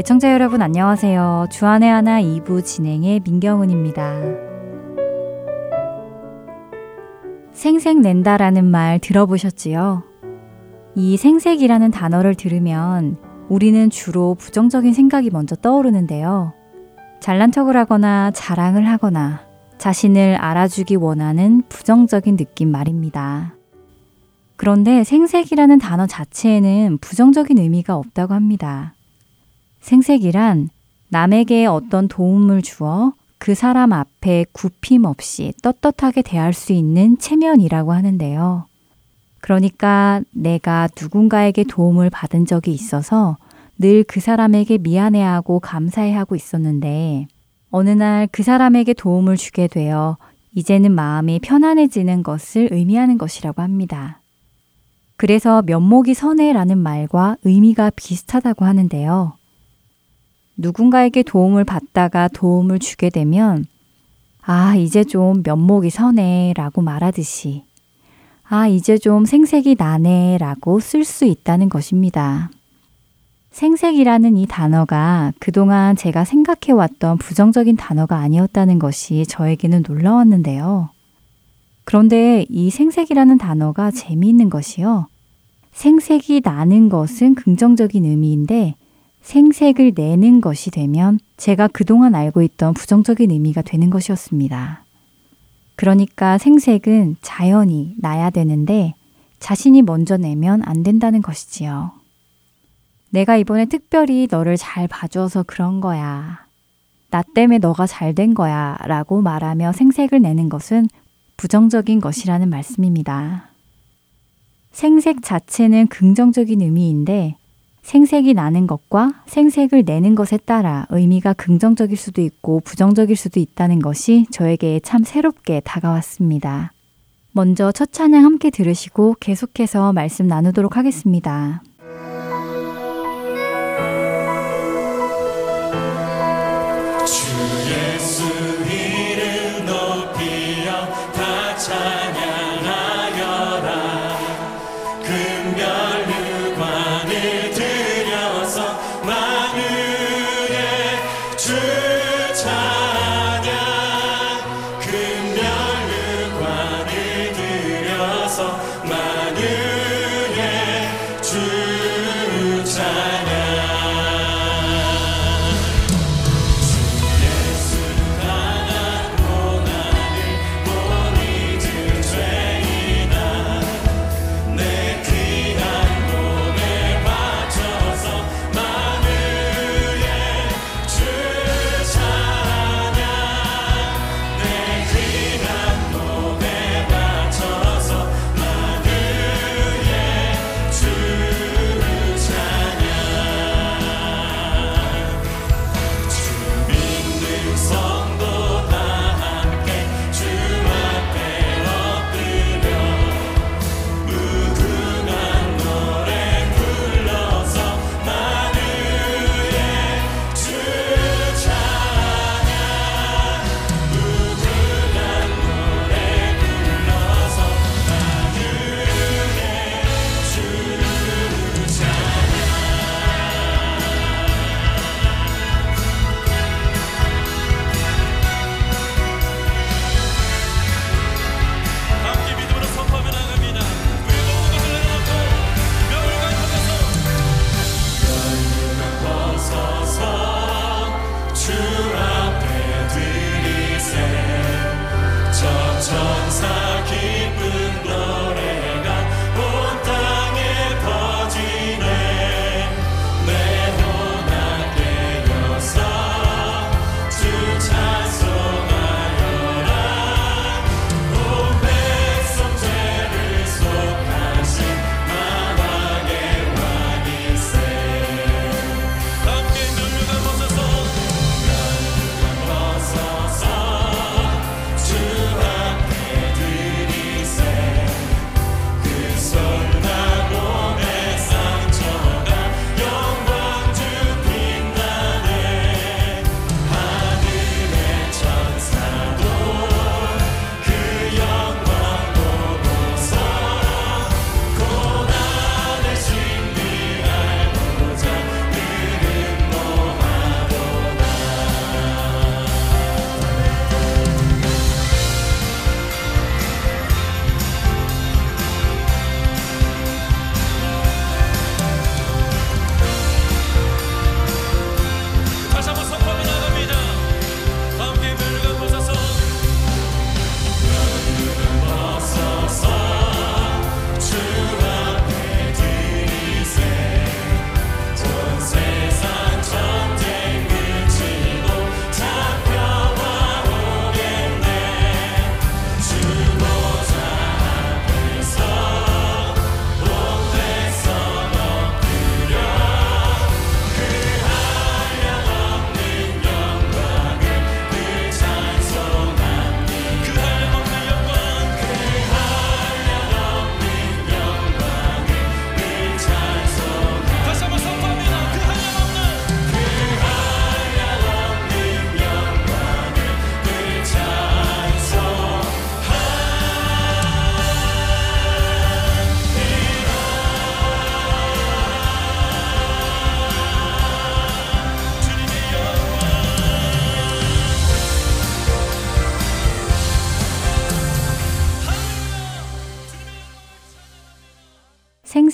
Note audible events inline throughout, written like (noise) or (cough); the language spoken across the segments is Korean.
애청자 여러분 안녕하세요. 주안의 하나 2부 진행의 민경은입니다. 생색낸다라는 말 들어보셨지요? 이 생색이라는 단어를 들으면 우리는 주로 부정적인 생각이 먼저 떠오르는데요. 잘난 척을 하거나 자랑을 하거나 자신을 알아주기 원하는 부정적인 느낌 말입니다. 그런데 생색이라는 단어 자체에는 부정적인 의미가 없다고 합니다. 생색이란 남에게 어떤 도움을 주어 그 사람 앞에 굽힘 없이 떳떳하게 대할 수 있는 체면이라고 하는데요. 그러니까 내가 누군가에게 도움을 받은 적이 있어서 늘 그 사람에게 미안해하고 감사해하고 있었는데 어느 날 그 사람에게 도움을 주게 되어 이제는 마음이 편안해지는 것을 의미하는 것이라고 합니다. 그래서 면목이 선해라는 말과 의미가 비슷하다고 하는데요. 누군가에게 도움을 받다가 도움을 주게 되면 아, 이제 좀 면목이 서네 라고 말하듯이 아, 이제 좀 생색이 나네 라고 쓸 수 있다는 것입니다. 생색이라는 이 단어가 그동안 제가 생각해왔던 부정적인 단어가 아니었다는 것이 저에게는 놀라웠는데요. 그런데 이 생색이라는 단어가 재미있는 것이요. 생색이 나는 것은 긍정적인 의미인데 생색을 내는 것이 되면 제가 그동안 알고 있던 부정적인 의미가 되는 것이었습니다. 그러니까 생색은 자연히 나야 되는데 자신이 먼저 내면 안 된다는 것이지요. 내가 이번에 특별히 너를 잘 봐줘서 그런 거야. 나 때문에 너가 잘 된 거야. 라고 말하며 생색을 내는 것은 부정적인 것이라는 말씀입니다. 생색 자체는 긍정적인 의미인데 생색이 나는 것과 생색을 내는 것에 따라 의미가 긍정적일 수도 있고 부정적일 수도 있다는 것이 저에게 참 새롭게 다가왔습니다. 먼저 첫 찬양 함께 들으시고 계속해서 말씀 나누도록 하겠습니다.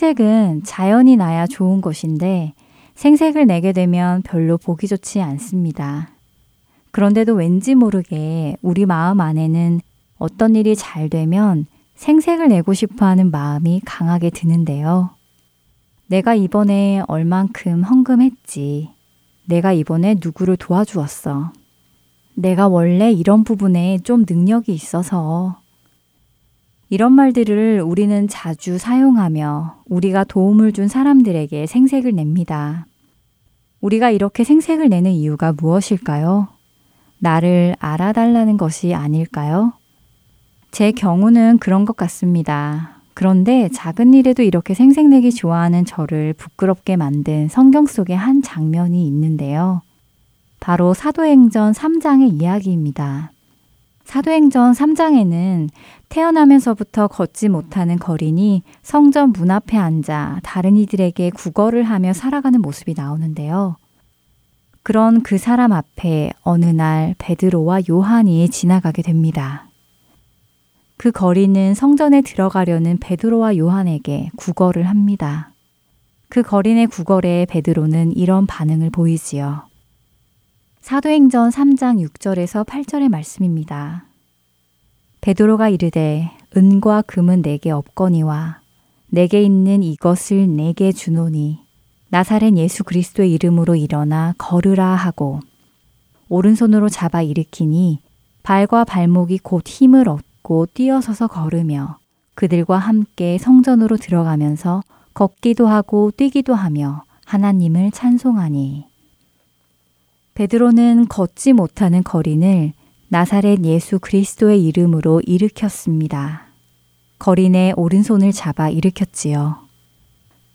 생색은 자연이 나야 좋은 것인데 생색을 내게 되면 별로 보기 좋지 않습니다. 그런데도 왠지 모르게 우리 마음 안에는 어떤 일이 잘 되면 생색을 내고 싶어 하는 마음이 강하게 드는데요. 내가 이번에 얼만큼 헌금했지. 내가 이번에 누구를 도와주었어. 내가 원래 이런 부분에 좀 능력이 있어서. 이런 말들을 우리는 자주 사용하며 우리가 도움을 준 사람들에게 생색을 냅니다. 우리가 이렇게 생색을 내는 이유가 무엇일까요? 나를 알아달라는 것이 아닐까요? 제 경우는 그런 것 같습니다. 그런데 작은 일에도 이렇게 생색내기 좋아하는 저를 부끄럽게 만든 성경 속의 한 장면이 있는데요. 바로 사도행전 3장의 이야기입니다. 사도행전 3장에는 태어나면서부터 걷지 못하는 거린이 성전 문 앞에 앉아 다른 이들에게 구걸을 하며 살아가는 모습이 나오는데요. 그런 그 사람 앞에 어느 날 베드로와 요한이 지나가게 됩니다. 그 거리는 성전에 들어가려는 베드로와 요한에게 구걸을 합니다. 그 거린의 구걸에 베드로는 이런 반응을 보이지요. 사도행전 3장 6절에서 8절의 말씀입니다. 베드로가 이르되 은과 금은 내게 없거니와 내게 있는 이것을 내게 주노니 나사렛 예수 그리스도의 이름으로 일어나 걸으라 하고 오른손으로 잡아 일으키니 발과 발목이 곧 힘을 얻고 뛰어서서 걸으며 그들과 함께 성전으로 들어가면서 걷기도 하고 뛰기도 하며 하나님을 찬송하니 베드로는 걷지 못하는 거린을 나사렛 예수 그리스도의 이름으로 일으켰습니다. 거린의 오른손을 잡아 일으켰지요.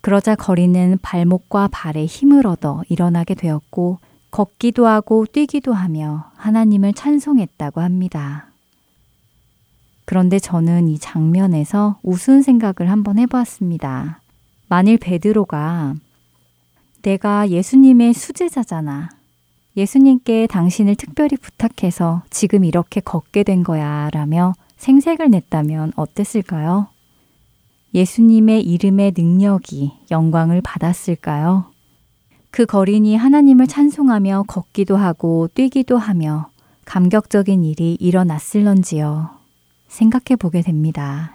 그러자 거린은 발목과 발에 힘을 얻어 일어나게 되었고 걷기도 하고 뛰기도 하며 하나님을 찬송했다고 합니다. 그런데 저는 이 장면에서 우스운 생각을 한번 해보았습니다. 만일 베드로가 내가 예수님의 수제자잖아. 예수님께 당신을 특별히 부탁해서 지금 이렇게 걷게 된 거야 라며 생색을 냈다면 어땠을까요? 예수님의 이름의 능력이 영광을 받았을까요? 그 거린이 하나님을 찬송하며 걷기도 하고 뛰기도 하며 감격적인 일이 일어났을런지요. 생각해 보게 됩니다.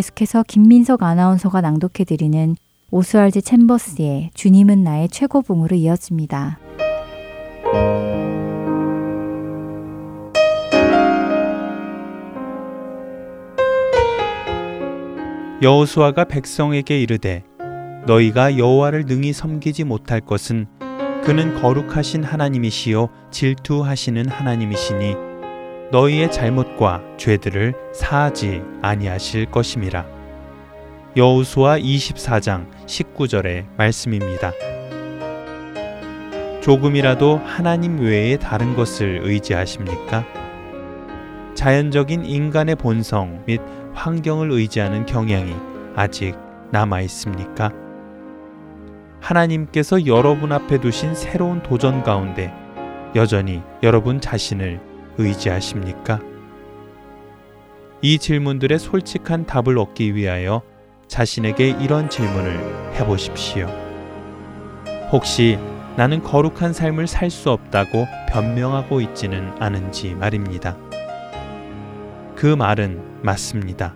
계속해서 김민석 아나운서가 낭독해드리는 오스왈드 챔버스의 주님은 나의 최고봉으로 이어집니다. 여호수아가 백성에게 이르되 너희가 여호와를 능히 섬기지 못할 것은 그는 거룩하신 하나님이시요 질투하시는 하나님이시니 너희의 잘못과 죄들을 사하지 아니하실 것임이라. 여우수아 24장 19절의 말씀입니다. 조금이라도 하나님 외에 다른 것을 의지하십니까? 자연적인 인간의 본성 및 환경을 의지하는 경향이 아직 남아 있습니까? 하나님께서 여러분 앞에 두신 새로운 도전 가운데 여전히 여러분 자신을 의지하십니까? 이 질문들의 솔직한 답을 얻기 위하여 자신에게 이런 질문을 해보십시오. 혹시 나는 거룩한 삶을 살 수 없다고 변명하고 있지는 않은지 말입니다. 그 말은 맞습니다.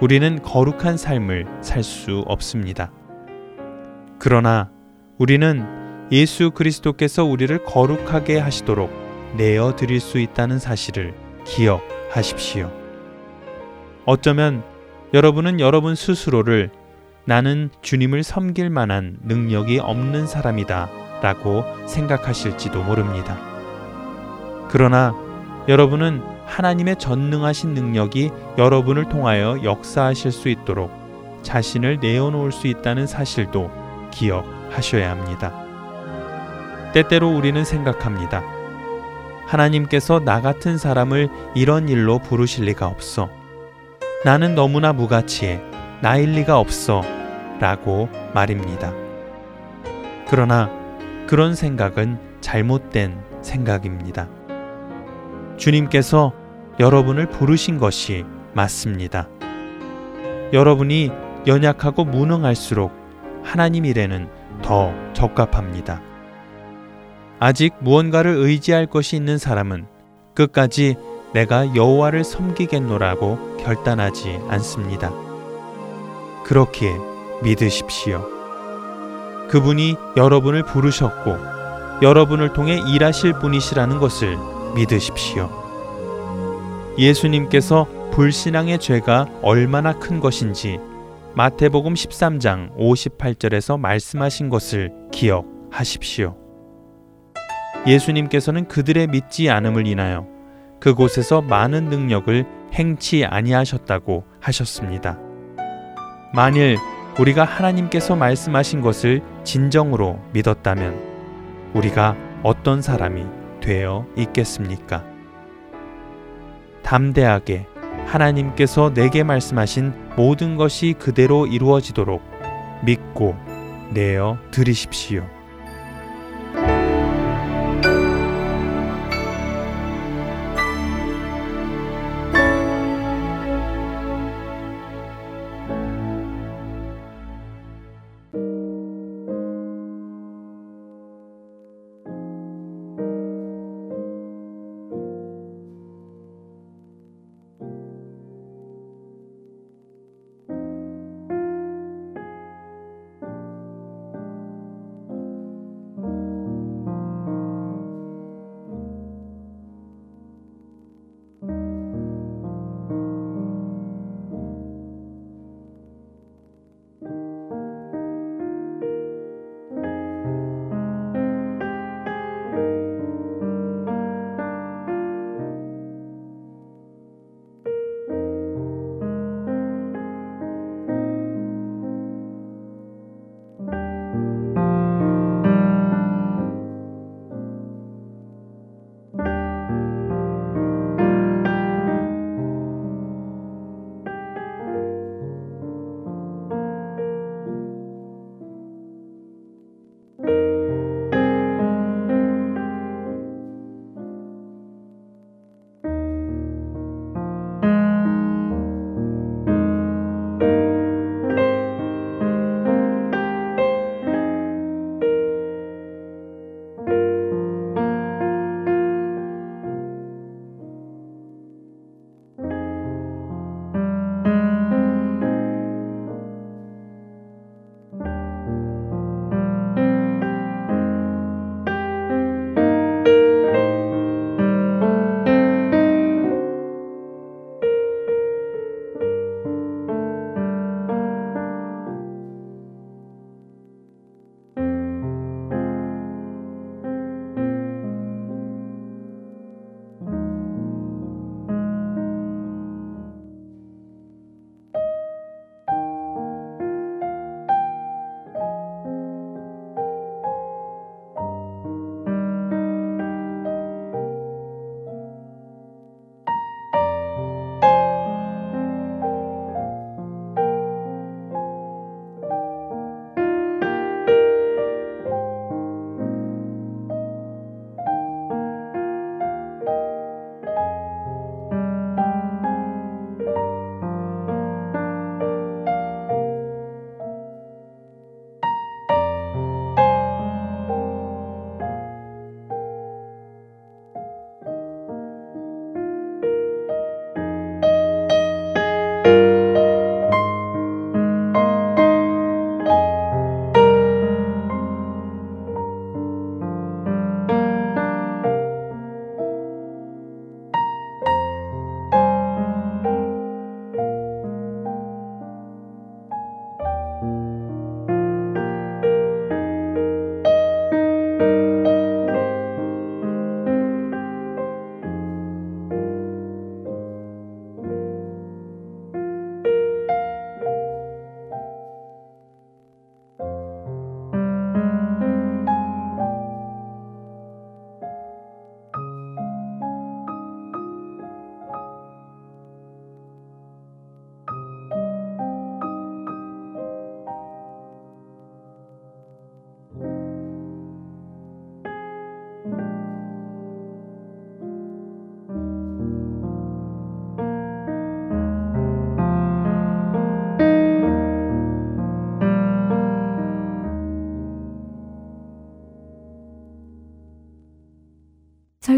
우리는 거룩한 삶을 살 수 없습니다. 그러나 우리는 예수 그리스도께서 우리를 거룩하게 하시도록 내어 드릴 수 있다는 사실을 기억하십시오. 어쩌면 여러분은 여러분 스스로를 나는 주님을 섬길 만한 능력이 없는 사람이다 라고 생각하실지도 모릅니다. 그러나 여러분은 하나님의 전능하신 능력이 여러분을 통하여 역사하실 수 있도록 자신을 내어놓을 수 있다는 사실도 기억하셔야 합니다. 때때로 우리는 생각합니다. 하나님께서 나 같은 사람을 이런 일로 부르실 리가 없어. 나는 너무나 무가치해 나일 리가 없어 라고 말입니다. 그러나 그런 생각은 잘못된 생각입니다. 주님께서 여러분을 부르신 것이 맞습니다. 여러분이 연약하고 무능할수록 하나님 일에는 더 적합합니다. 아직 무언가를 의지할 것이 있는 사람은 끝까지 내가 여호와를 섬기겠노라고 결단하지 않습니다. 그렇기에 믿으십시오. 그분이 여러분을 부르셨고 여러분을 통해 일하실 분이시라는 것을 믿으십시오. 예수님께서 불신앙의 죄가 얼마나 큰 것인지 마태복음 13장 58절에서 말씀하신 것을 기억하십시오. 예수님께서는 그들의 믿지 않음을 인하여 그곳에서 많은 능력을 행치 아니하셨다고 하셨습니다. 만일 우리가 하나님께서 말씀하신 것을 진정으로 믿었다면 우리가 어떤 사람이 되어 있겠습니까? 담대하게 하나님께서 내게 말씀하신 모든 것이 그대로 이루어지도록 믿고 내어 드리십시오.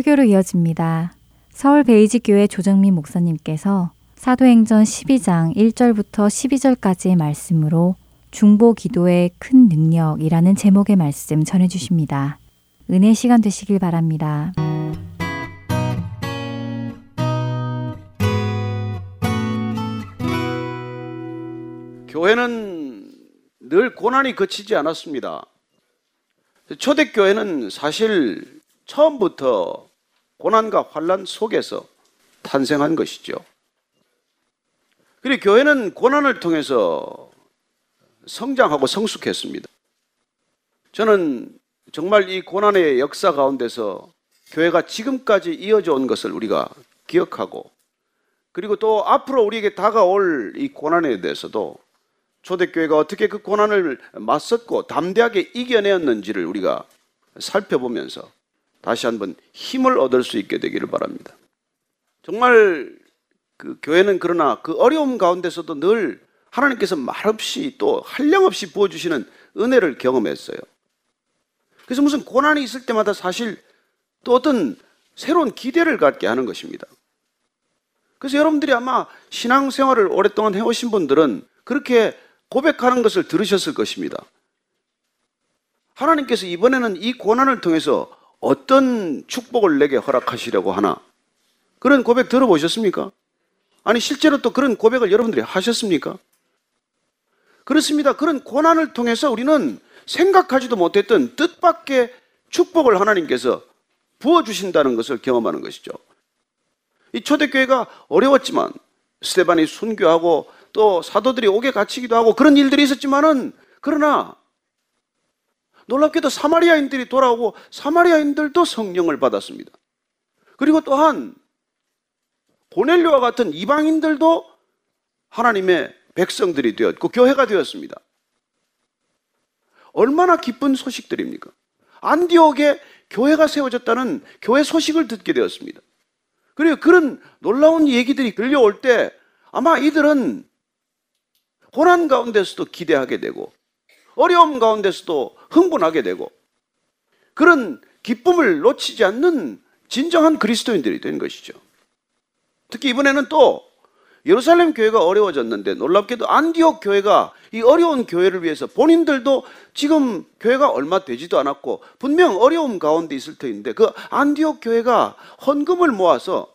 설교로 이어집니다. 서울 베이직교회 조정민 목사님께서 사도행전 12장 1절부터 12절까지의 말씀으로 중보 기도의 큰 능력이라는 제목의 말씀 전해 주십니다. 은혜 시간 되시길 바랍니다. 교회는 늘 고난이 거치지 않았습니다. 초대교회는 사실 처음부터 고난과 환란 속에서 탄생한 것이죠. 그리고 교회는 고난을 통해서 성장하고 성숙했습니다. 저는 정말 이 고난의 역사 가운데서 교회가 지금까지 이어져 온 것을 우리가 기억하고 그리고 또 앞으로 우리에게 다가올 이 고난에 대해서도 초대교회가 어떻게 그 고난을 맞섰고 담대하게 이겨내었는지를 우리가 살펴보면서 다시 한번 힘을 얻을 수 있게 되기를 바랍니다. 정말 그 교회는 그러나 그 어려움 가운데서도 늘 하나님께서 말없이 또 한량없이 부어주시는 은혜를 경험했어요. 그래서 무슨 고난이 있을 때마다 사실 또 어떤 새로운 기대를 갖게 하는 것입니다. 그래서 여러분들이 아마 신앙생활을 오랫동안 해오신 분들은 그렇게 고백하는 것을 들으셨을 것입니다. 하나님께서 이번에는 이 고난을 통해서 어떤 축복을 내게 허락하시려고 하나? 그런 고백 들어보셨습니까? 아니, 실제로 또 그런 고백을 여러분들이 하셨습니까? 그렇습니다. 그런 고난을 통해서 우리는 생각하지도 못했던 뜻밖의 축복을 하나님께서 부어주신다는 것을 경험하는 것이죠. 이 초대교회가 어려웠지만 스테반이 순교하고 또 사도들이 옥에 갇히기도 하고 그런 일들이 있었지만은 그러나 놀랍게도 사마리아인들이 돌아오고 사마리아인들도 성령을 받았습니다. 그리고 또한 고넬료와 같은 이방인들도 하나님의 백성들이 되었고 교회가 되었습니다. 얼마나 기쁜 소식들입니까? 안디옥에 교회가 세워졌다는 교회 소식을 듣게 되었습니다. 그리고 그런 놀라운 얘기들이 들려올 때 아마 이들은 고난 가운데서도 기대하게 되고 어려움 가운데서도 흥분하게 되고 그런 기쁨을 놓치지 않는 진정한 그리스도인들이 된 것이죠. 특히 이번에는 또 예루살렘 교회가 어려워졌는데 놀랍게도 안디옥 교회가 이 어려운 교회를 위해서 본인들도 지금 교회가 얼마 되지도 않았고 분명 어려움 가운데 있을 터인데 그 안디옥 교회가 헌금을 모아서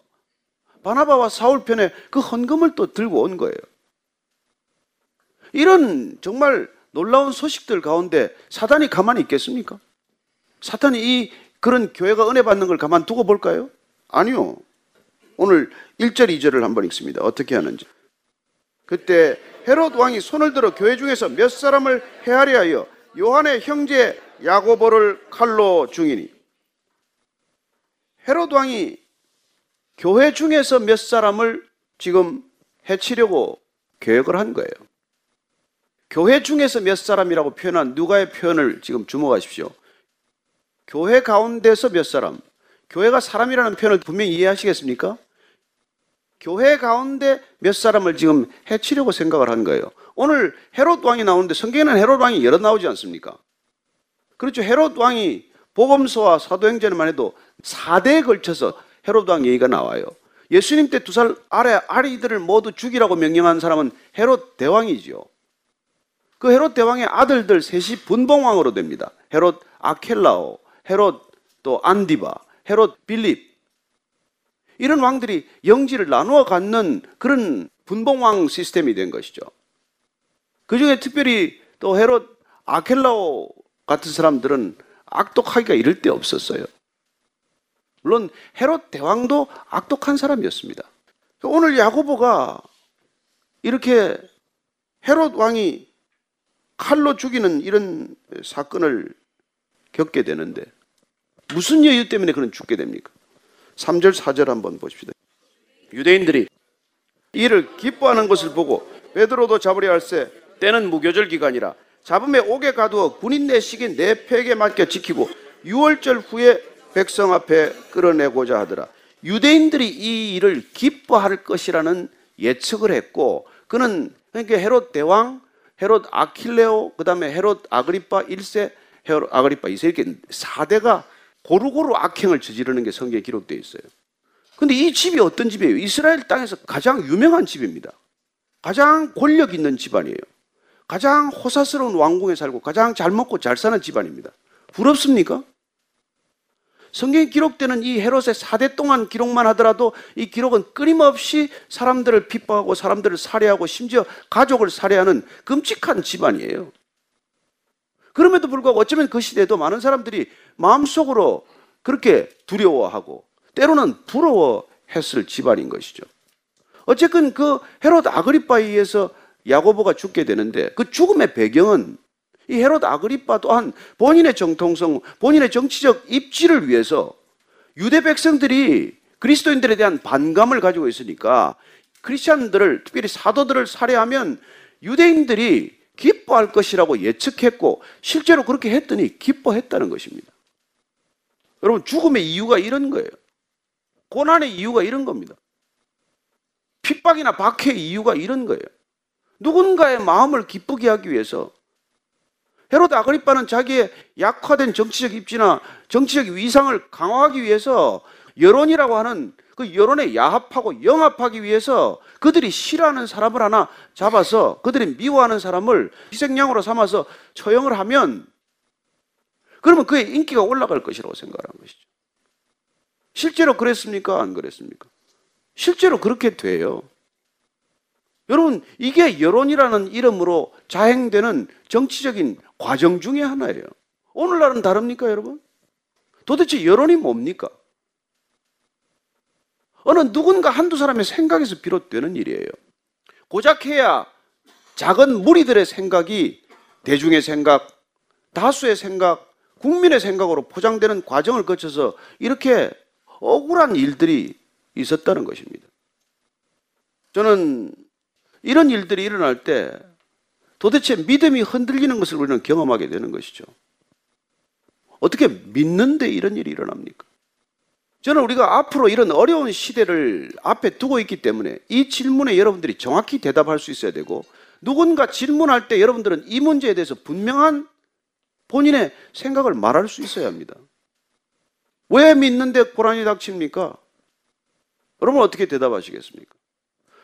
바나바와 사울 편에 그 헌금을 또 들고 온 거예요. 이런 정말 놀라운 소식들 가운데 사단이 가만히 있겠습니까? 사탄이 이 그런 교회가 은혜 받는 걸 가만 두고 볼까요? 아니요. 오늘 1절, 2절을 한번 읽습니다. 어떻게 하는지. 그때 헤롯 왕이 손을 들어 교회 중에서 몇 사람을 헤아려 하여 요한의 형제 야고보를 칼로 중이니 헤롯 왕이 교회 중에서 몇 사람을 지금 해치려고 계획을 한 거예요. 교회 중에서 몇 사람이라고 표현한 누가의 표현을 지금 주목하십시오. 교회 가운데서 몇 사람. 교회가 사람이라는 표현을 분명히 이해하시겠습니까? 교회 가운데 몇 사람을 지금 해치려고 생각을 한 거예요. 오늘 헤롯 왕이 나오는데 성경에는 헤롯 왕이 여러 나오지 않습니까? 그렇죠. 헤롯 왕이 복음서와 사도행전에만 해도 4대에 걸쳐서 헤롯 왕 얘기가 나와요. 예수님 때 두 살 아래 아이들을 모두 죽이라고 명령한 사람은 헤롯 대왕이지요. 그 헤롯 대왕의 아들들 셋이 분봉왕으로 됩니다. 헤롯 아켈라오, 헤롯 또 안디바, 헤롯 빌립. 이런 왕들이 영지를 나누어 갖는 그런 분봉왕 시스템이 된 것이죠. 그 중에 특별히 또 헤롯 아켈라오 같은 사람들은 악독하기가 이를 데 없었어요. 물론 헤롯 대왕도 악독한 사람이었습니다. 오늘 야고보가 이렇게 헤롯 왕이 칼로 죽이는 이런 사건을 겪게 되는데 무슨 이유 때문에 그런 죽게 됩니까? 3절, 4절 한번 보십시다. 유대인들이 이를 기뻐하는 것을 보고 베드로도 잡으려 할세 때는 무교절 기간이라 잡음에 옥에 가두어 군인 내식인 내 팩에 맡겨 지키고 6월절 후에 백성 앞에 끌어내고자 하더라. 유대인들이 이 일을 기뻐할 것이라는 예측을 했고 그는 그러니까 헤롯 대왕 헤롯 아킬레오, 그 다음에 헤롯 아그리파 1세, 헤롯 아그리파 2세 이렇게 4대가 고루고루 악행을 저지르는 게 성경에 기록되어 있어요. 근데 이 집이 어떤 집이에요? 이스라엘 땅에서 가장 유명한 집입니다. 가장 권력 있는 집안이에요. 가장 호사스러운 왕궁에 살고 가장 잘 먹고 잘 사는 집안입니다. 부럽습니까? 성경에 기록되는 이 헤롯의 4대 동안 기록만 하더라도 이 기록은 끊임없이 사람들을 핍박하고 사람들을 살해하고 심지어 가족을 살해하는 끔찍한 집안이에요. 그럼에도 불구하고 어쩌면 그 시대에도 많은 사람들이 마음속으로 그렇게 두려워하고 때로는 부러워했을 집안인 것이죠. 어쨌든 그 헤롯 아그리파에 의해서 야고보가 죽게 되는데 그 죽음의 배경은 이 헤롯 아그리파 또한 본인의 정통성, 본인의 정치적 입지를 위해서 유대 백성들이 그리스도인들에 대한 반감을 가지고 있으니까 크리스천들을 특별히 사도들을 살해하면 유대인들이 기뻐할 것이라고 예측했고 실제로 그렇게 했더니 기뻐했다는 것입니다. 여러분 죽음의 이유가 이런 거예요. 고난의 이유가 이런 겁니다. 핍박이나 박해의 이유가 이런 거예요. 누군가의 마음을 기쁘게 하기 위해서 헤로드 아그리파는 자기의 약화된 정치적 입지나 정치적 위상을 강화하기 위해서 여론이라고 하는 그 여론에 야합하고 영합하기 위해서 그들이 싫어하는 사람을 하나 잡아서 그들이 미워하는 사람을 희생양으로 삼아서 처형을 하면 그러면 그의 인기가 올라갈 것이라고 생각하는 것이죠. 실제로 그랬습니까? 안 그랬습니까? 실제로 그렇게 돼요. 여러분, 이게 여론이라는 이름으로 자행되는 정치적인 과정 중의 하나예요. 오늘날은 다릅니까, 여러분? 도대체 여론이 뭡니까? 어느 누군가 한두 사람의 생각에서 비롯되는 일이에요. 고작 해야 작은 무리들의 생각이 대중의 생각, 다수의 생각, 국민의 생각으로 포장되는 과정을 거쳐서 이렇게 억울한 일들이 있었다는 것입니다. 저는 이런 일들이 일어날 때 도대체 믿음이 흔들리는 것을 우리는 경험하게 되는 것이죠. 어떻게 믿는데 이런 일이 일어납니까? 저는 우리가 앞으로 이런 어려운 시대를 앞에 두고 있기 때문에 이 질문에 여러분들이 정확히 대답할 수 있어야 되고 누군가 질문할 때 여러분들은 이 문제에 대해서 분명한 본인의 생각을 말할 수 있어야 합니다. 왜 믿는데 고난이 닥칩니까? 여러분 어떻게 대답하시겠습니까?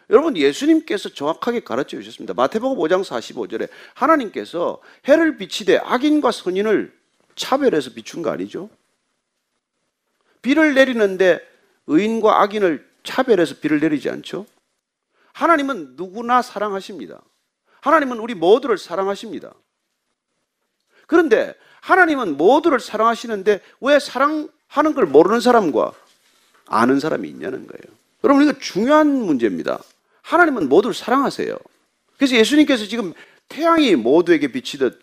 여러분 예수님께서 정확하게 가르쳐 주셨습니다. 마태복음 5장 45절에 하나님께서 해를 비치되 악인과 선인을 차별해서 비춘 거 아니죠? 비를 내리는데 의인과 악인을 차별해서 비를 내리지 않죠? 하나님은 누구나 사랑하십니다. 하나님은 우리 모두를 사랑하십니다. 그런데 하나님은 모두를 사랑하시는데 왜 사랑하는 걸 모르는 사람과 아는 사람이 있냐는 거예요. 여러분, 이거 중요한 문제입니다. 하나님은 모두를 사랑하세요. 그래서 예수님께서 지금 태양이 모두에게 비치듯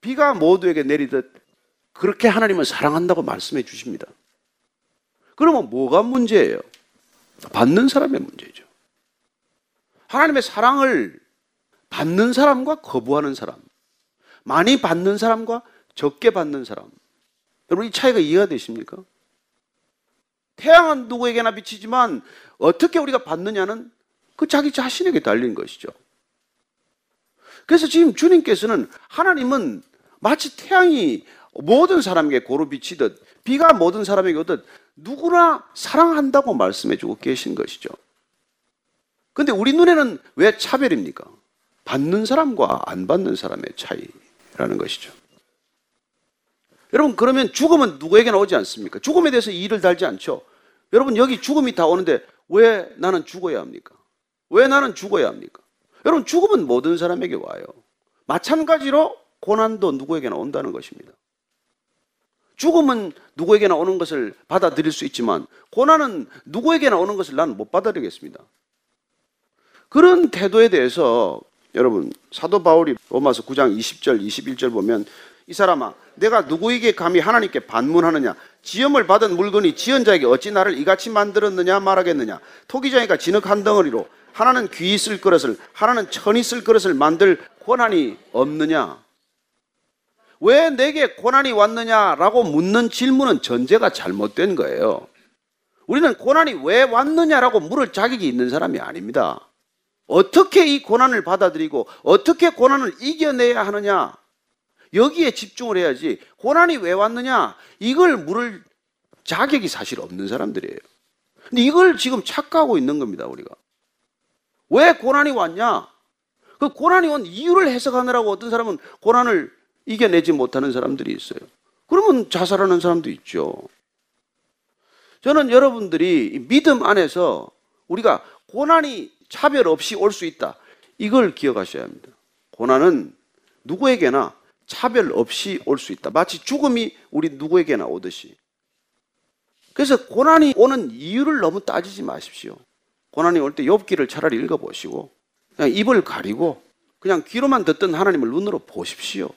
비가 모두에게 내리듯 그렇게 하나님은 사랑한다고 말씀해 주십니다. 그러면 뭐가 문제예요? 받는 사람의 문제죠. 하나님의 사랑을 받는 사람과 거부하는 사람, 많이 받는 사람과 적게 받는 사람. 여러분 이 차이가 이해가 되십니까? 태양은 누구에게나 비치지만 어떻게 우리가 받느냐는 그 자기 자신에게 달린 것이죠. 그래서 지금 주님께서는 하나님은 마치 태양이 모든 사람에게 고루 비치듯 비가 모든 사람에게 오듯 누구나 사랑한다고 말씀해 주고 계신 것이죠. 근데 우리 눈에는 왜 차별입니까? 받는 사람과 안 받는 사람의 차이라는 것이죠. 여러분, 그러면 죽음은 누구에게나 오지 않습니까? 죽음에 대해서 이의를 달지 않죠. 여러분, 여기 죽음이 다 오는데 왜 나는 죽어야 합니까? 왜 나는 죽어야 합니까? 여러분, 죽음은 모든 사람에게 와요. 마찬가지로 고난도 누구에게나 온다는 것입니다. 죽음은 누구에게나 오는 것을 받아들일 수 있지만, 고난은 누구에게나 오는 것을 나는 못 받아들이겠습니다. 그런 태도에 대해서 여러분, 사도 바울이 로마서 9장 20절, 21절 보면 이 사람아, 내가 누구에게 감히 하나님께 반문하느냐? 지음을 받은 물건이 지은 자에게 어찌 나를 이같이 만들었느냐 말하겠느냐? 토기장이가 진흙 한 덩어리로 하나는 귀 있을 그릇을 하나는 천 있을 그릇을 만들 권한이 없느냐? 왜 내게 고난이 왔느냐라고 묻는 질문은 전제가 잘못된 거예요. 우리는 고난이 왜 왔느냐라고 물을 자격이 있는 사람이 아닙니다. 어떻게 이 고난을 받아들이고 어떻게 고난을 이겨내야 하느냐? 여기에 집중을 해야지 고난이 왜 왔느냐? 이걸 물을 자격이 사실 없는 사람들이에요. 근데 이걸 지금 착각하고 있는 겁니다, 우리가. 왜 고난이 왔냐? 그 고난이 온 이유를 해석하느라고 어떤 사람은 고난을 이겨내지 못하는 사람들이 있어요. 그러면 자살하는 사람도 있죠. 저는 여러분들이 믿음 안에서 우리가 고난이 차별 없이 올 수 있다. 이걸 기억하셔야 합니다. 고난은 누구에게나 차별 없이 올 수 있다. 마치 죽음이 우리 누구에게나 오듯이. 그래서 고난이 오는 이유를 너무 따지지 마십시오. 고난이 올때 욥기를 차라리 읽어보시고 그냥 입을 가리고 그냥 귀로만 듣던 하나님을 눈으로 보십시오.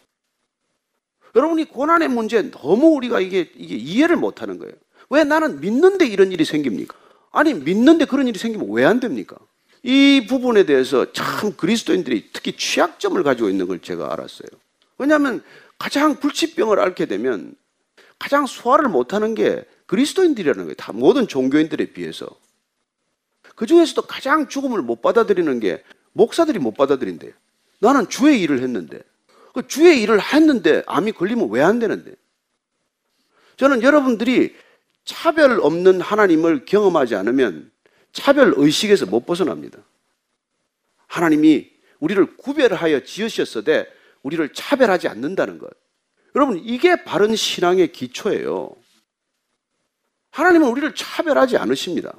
여러분이 고난의 문제 너무 우리가 이게, 이게 이해를 못하는 거예요. 왜 나는 믿는데 이런 일이 생깁니까? 아니 믿는데 그런 일이 생기면 왜 안 됩니까? 이 부분에 대해서 참 그리스도인들이 특히 취약점을 가지고 있는 걸 제가 알았어요. 왜냐하면 가장 불치병을 앓게 되면 가장 소화를 못하는 게 그리스도인들이라는 거예요. 다 모든 종교인들에 비해서. 그 중에서도 가장 죽음을 못 받아들이는 게 목사들이 못 받아들인대요. 나는 주의 일을 했는데. 그 주의 일을 했는데 암이 걸리면 왜 안 되는데? 저는 여러분들이 차별 없는 하나님을 경험하지 않으면 차별 의식에서 못 벗어납니다. 하나님이 우리를 구별하여 지으셨어되 우리를 차별하지 않는다는 것. 여러분, 이게 바른 신앙의 기초예요. 하나님은 우리를 차별하지 않으십니다.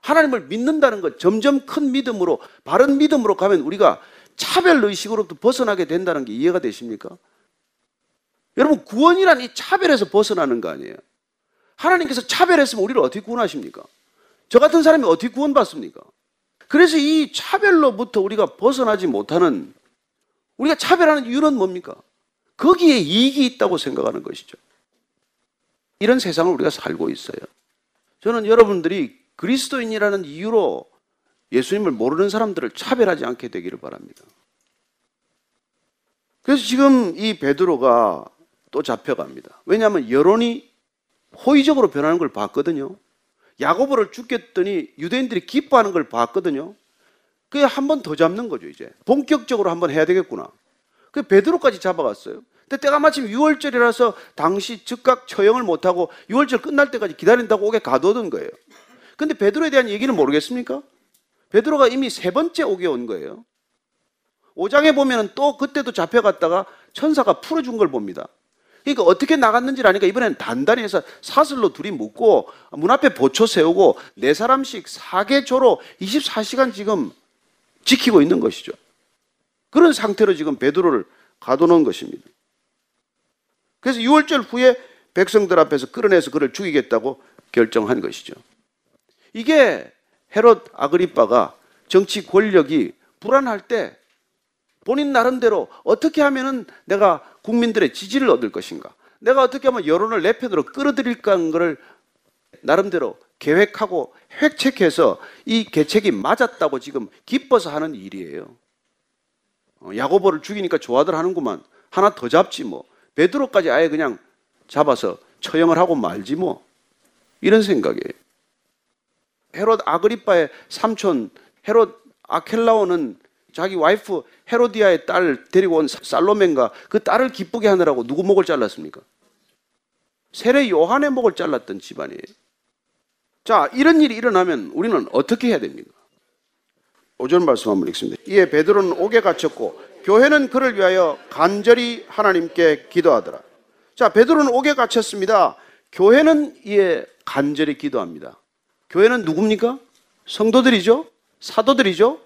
하나님을 믿는다는 것, 점점 큰 믿음으로, 바른 믿음으로 가면 우리가 차별 의식으로부터 벗어나게 된다는 게 이해가 되십니까? 여러분, 구원이란 이 차별에서 벗어나는 거 아니에요? 하나님께서 차별했으면 우리를 어떻게 구원하십니까? 저 같은 사람이 어떻게 구원받습니까? 그래서 이 차별로부터 우리가 벗어나지 못하는 우리가 차별하는 이유는 뭡니까? 거기에 이익이 있다고 생각하는 것이죠. 이런 세상을 우리가 살고 있어요. 저는 여러분들이 그리스도인이라는 이유로 예수님을 모르는 사람들을 차별하지 않게 되기를 바랍니다. 그래서 지금 이 베드로가 또 잡혀갑니다. 왜냐하면 여론이 호의적으로 변하는 걸 봤거든요. 야고보를 죽였더니 유대인들이 기뻐하는 걸 봤거든요. 그게 한 번 더 잡는 거죠, 이제. 본격적으로 한 번 해야 되겠구나. 그 베드로까지 잡아갔어요. 근데 때가 마침 6월절이라서 당시 즉각 처형을 못하고 6월절 끝날 때까지 기다린다고 옥에 가둬둔 거예요. 근데 베드로에 대한 얘기는 모르겠습니까? 베드로가 이미 세 번째 옥에 온 거예요. 5장에 보면 또 그때도 잡혀갔다가 천사가 풀어준 걸 봅니다. 그러니까 어떻게 나갔는지를 아니까 이번엔 단단히 해서 사슬로 둘이 묶고 문 앞에 보초 세우고 네 사람씩 사계조로 24시간 지금 지키고 있는 것이죠. 그런 상태로 지금 베드로를 가둬놓은 것입니다. 그래서 6월절 후에 백성들 앞에서 끌어내서 그를 죽이겠다고 결정한 것이죠. 이게 헤롯 아그리빠가 정치 권력이 불안할 때 본인 나름대로 어떻게 하면은 내가 국민들의 지지를 얻을 것인가? 내가 어떻게 하면 여론을 내 편으로 끌어들일까 하는 것을 나름대로 계획하고 획책해서 이 계책이 맞았다고 지금 기뻐서 하는 일이에요. 어, 야고보를 죽이니까 좋아들 하는구만. 하나 더 잡지 뭐. 베드로까지 아예 그냥 잡아서 처형을 하고 말지 뭐. 이런 생각이에요. 헤롯 아그리빠의 삼촌 헤롯 아켈라오는 자기 와이프 헤로디아의 딸 데리고 온 살로멘과 그 딸을 기쁘게 하느라고 누구 목을 잘랐습니까? 세례 요한의 목을 잘랐던 집안이에요. 자, 이런 일이 일어나면 우리는 어떻게 해야 됩니까? 5절 말씀 한번 읽습니다. 이에 베드로는 옥에 갇혔고 교회는 그를 위하여 간절히 하나님께 기도하더라. 자, 베드로는 옥에 갇혔습니다. 교회는 이에 간절히 기도합니다. 교회는 누굽니까? 성도들이죠? 사도들이죠?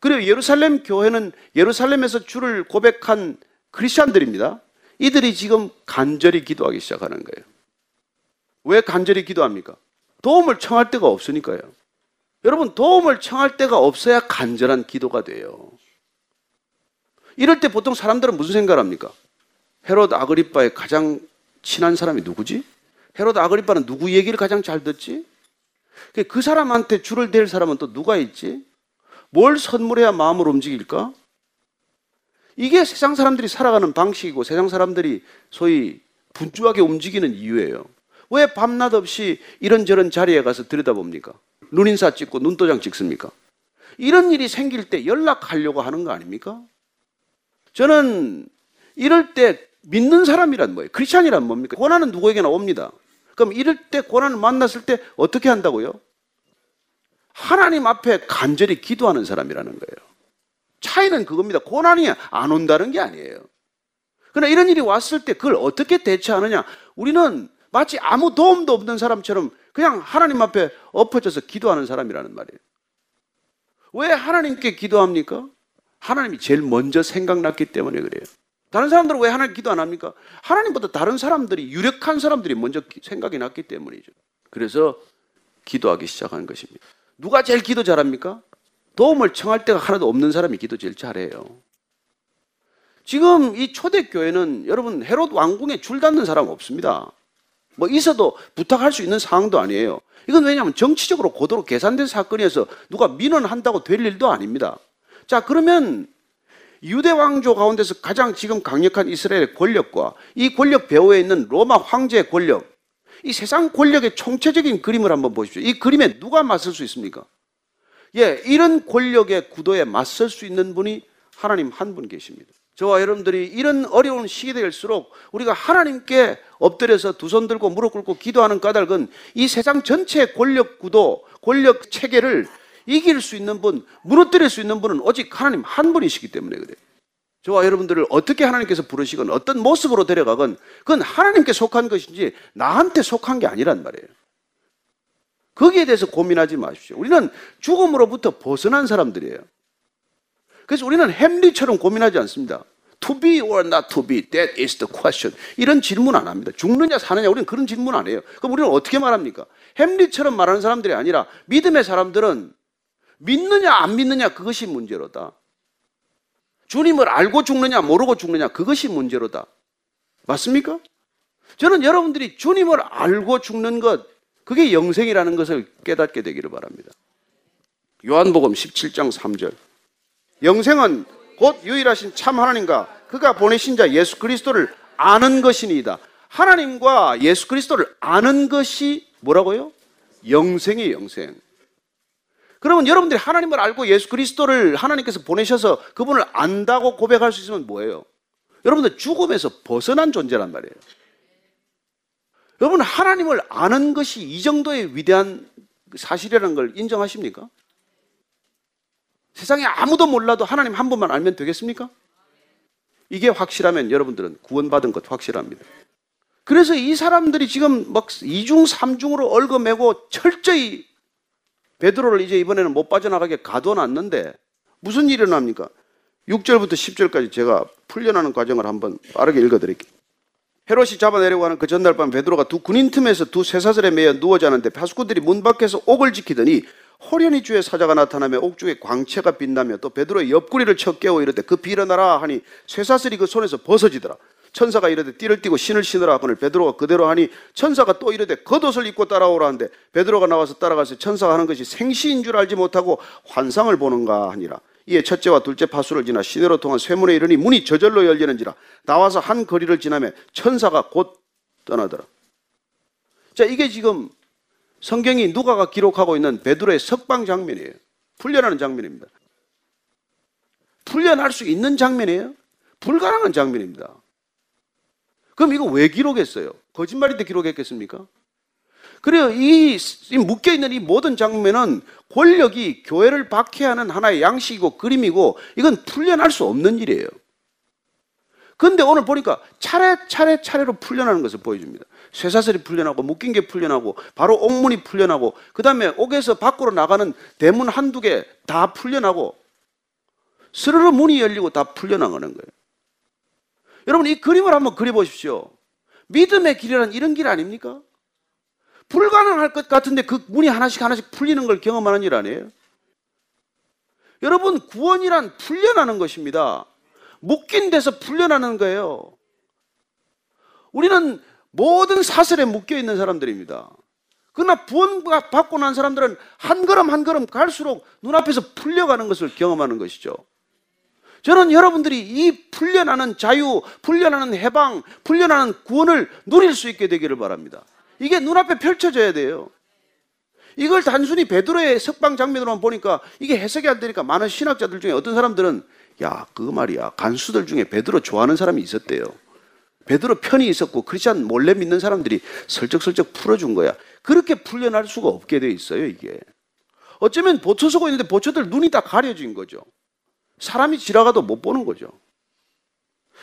그리고 예루살렘 교회는 예루살렘에서 주를 고백한 크리스천들입니다. 이들이 지금 간절히 기도하기 시작하는 거예요. 왜 간절히 기도합니까? 도움을 청할 데가 없으니까요. 여러분, 도움을 청할 데가 없어야 간절한 기도가 돼요. 이럴 때 보통 사람들은 무슨 생각을 합니까? 헤롯 아그리빠의 가장 친한 사람이 누구지? 헤롯 아그리빠는 누구 얘기를 가장 잘 듣지? 그 사람한테 줄을 댈 사람은 또 누가 있지? 뭘 선물해야 마음을 움직일까? 이게 세상 사람들이 살아가는 방식이고 세상 사람들이 소위 분주하게 움직이는 이유예요. 왜 밤낮 없이 이런저런 자리에 가서 들여다봅니까? 눈인사 찍고 눈도장 찍습니까? 이런 일이 생길 때 연락하려고 하는 거 아닙니까? 저는 이럴 때 믿는 사람이란 뭐예요? 크리스찬이란 뭡니까? 고난은 누구에게나 옵니다. 그럼 이럴 때 고난을 만났을 때 어떻게 한다고요? 하나님 앞에 간절히 기도하는 사람이라는 거예요. 차이는 그겁니다. 고난이 안 온다는 게 아니에요. 그러나 이런 일이 왔을 때 그걸 어떻게 대처하느냐? 우리는 마치 아무 도움도 없는 사람처럼 그냥 하나님 앞에 엎어져서 기도하는 사람이라는 말이에요. 왜 하나님께 기도합니까? 하나님이 제일 먼저 생각났기 때문에 그래요. 다른 사람들은 왜 하나님 기도 안 합니까? 하나님보다 다른 사람들이, 유력한 사람들이 먼저 생각이 났기 때문이죠. 그래서 기도하기 시작하는 것입니다. 누가 제일 기도 잘합니까? 도움을 청할 데가 하나도 없는 사람이 기도 제일 잘해요. 지금 이 초대교회는 여러분 헤롯 왕궁에 줄 닫는 사람 없습니다. 뭐 있어도 부탁할 수 있는 상황도 아니에요. 이건 왜냐하면 정치적으로 고도로 계산된 사건이어서 누가 민원한다고 될 일도 아닙니다. 자, 그러면 유대 왕조 가운데서 가장 지금 강력한 이스라엘의 권력과 이 권력 배후에 있는 로마 황제의 권력, 이 세상 권력의 총체적인 그림을 한번 보십시오. 이 그림에 누가 맞설 수 있습니까? 예, 이런 권력의 구도에 맞설 수 있는 분이 하나님 한 분 계십니다. 저와 여러분들이 이런 어려운 시기일수록 우리가 하나님께 엎드려서 두 손 들고 무릎 꿇고 기도하는 까닭은 이 세상 전체의 권력 구도, 권력 체계를 이길 수 있는 분, 무너뜨릴 수 있는 분은 오직 하나님 한 분이시기 때문에 그래요. 저와 여러분들을 어떻게 하나님께서 부르시건 어떤 모습으로 데려가건 그건 하나님께 속한 것인지 나한테 속한 게 아니란 말이에요. 거기에 대해서 고민하지 마십시오. 우리는 죽음으로부터 벗어난 사람들이에요. 그래서 우리는 햄리처럼 고민하지 않습니다. To be or not to be, that is the question. 이런 질문 안 합니다. 죽느냐 사느냐 우리는 그런 질문 안 해요. 그럼 우리는 어떻게 말합니까? 햄리처럼 말하는 사람들이 아니라 믿음의 사람들은 믿느냐 안 믿느냐 그것이 문제로다. 주님을 알고 죽느냐 모르고 죽느냐 그것이 문제로다. 맞습니까? 저는 여러분들이 주님을 알고 죽는 것 그게 영생이라는 것을 깨닫게 되기를 바랍니다. 요한복음 17장 3절. 영생은 곧 유일하신 참 하나님과 그가 보내신 자 예수 그리스도를 아는 것이니이다. 하나님과 예수 그리스도를 아는 것이 뭐라고요? 영생이 영생. 그러면 여러분들이 하나님을 알고 예수 그리스도를 하나님께서 보내셔서 그분을 안다고 고백할 수 있으면 뭐예요? 여러분들 죽음에서 벗어난 존재란 말이에요. 여러분 하나님을 아는 것이 이 정도의 위대한 사실이라는 걸 인정하십니까? 세상에 아무도 몰라도 하나님 한 분만 알면 되겠습니까? 이게 확실하면 여러분들은 구원받은 것 확실합니다. 그래서 이 사람들이 지금 막 이중 삼중으로 얽어매고 철저히 베드로를 이제 이번에는 못 빠져나가게 가둬놨는데 무슨 일이 일어납니까? 6절부터 10절까지 제가 풀려나는 과정을 한번 빠르게 읽어드릴게요. 헤롯이 잡아내려고 하는 그 전날 밤 베드로가 두 군인 틈에서 두 쇠사슬에 매여 누워 자는데 파수꾼들이 문 밖에서 옥을 지키더니 호련히 주의 사자가 나타나며 옥중에 광채가 빛나며 또 베드로의 옆구리를 쳐 깨워 이르되 그 빌어나라 하니 쇠사슬이 그 손에서 벗어지더라. 천사가 이르되 띠를 띠고 신을 신으라 하거늘 베드로가 그대로 하니 천사가 또 이르되 겉옷을 입고 따라오라 하는데 베드로가 나와서 따라가서 천사가 하는 것이 생시인 줄 알지 못하고 환상을 보는가 하니라. 이에 첫째와 둘째 파수를 지나 시내로 통한 쇠문에 이르니 문이 저절로 열리는지라 나와서 한 거리를 지나며 천사가 곧 떠나더라. 자, 이게 지금 성경이 누가가 기록하고 있는 베드로의 석방 장면이에요. 풀려나는 장면입니다. 풀려날 수 있는 장면이에요? 불가능한 장면입니다. 그럼 이거 왜 기록했어요? 거짓말인데 기록했겠습니까? 그래요. 이, 이 묶여있는 이 모든 장면은 권력이 교회를 박해하는 하나의 양식이고 그림이고 이건 풀려날 수 없는 일이에요. 근데 오늘 보니까 차례차례 차례로 풀려나는 것을 보여줍니다. 쇠사슬이 풀려나고 묶인 게 풀려나고 바로 옥문이 풀려나고 그 다음에 옥에서 밖으로 나가는 대문 한두 개 다 풀려나고 스르르 문이 열리고 다 풀려나가는 거예요. 여러분 이 그림을 한번 그려보십시오. 믿음의 길이란 이런 길 아닙니까? 불가능할 것 같은데 그 문이 하나씩 하나씩 풀리는 걸 경험하는 일 아니에요? 여러분, 구원이란 풀려나는 것입니다. 묶인 데서 풀려나는 거예요. 우리는 모든 사슬에 묶여 있는 사람들입니다. 그러나 구원 받고 난 사람들은 한 걸음 한 걸음 갈수록 눈앞에서 풀려가는 것을 경험하는 것이죠. 저는 여러분들이 이 풀려나는 자유, 풀려나는 해방, 풀려나는 구원을 누릴 수 있게 되기를 바랍니다. 이게 눈앞에 펼쳐져야 돼요. 이걸 단순히 베드로의 석방 장면으로만 보니까 이게 해석이 안 되니까 많은 신학자들 중에 어떤 사람들은 야, 그 말이야. 간수들 중에 베드로 좋아하는 사람이 있었대요. 베드로 편이 있었고 크리스천 몰래 믿는 사람들이 슬쩍슬쩍 풀어준 거야. 그렇게 풀려날 수가 없게 돼 있어요, 이게. 어쩌면 보초 서고 있는데 보초들 눈이 다 가려진 거죠. 사람이 지나가도 못 보는 거죠.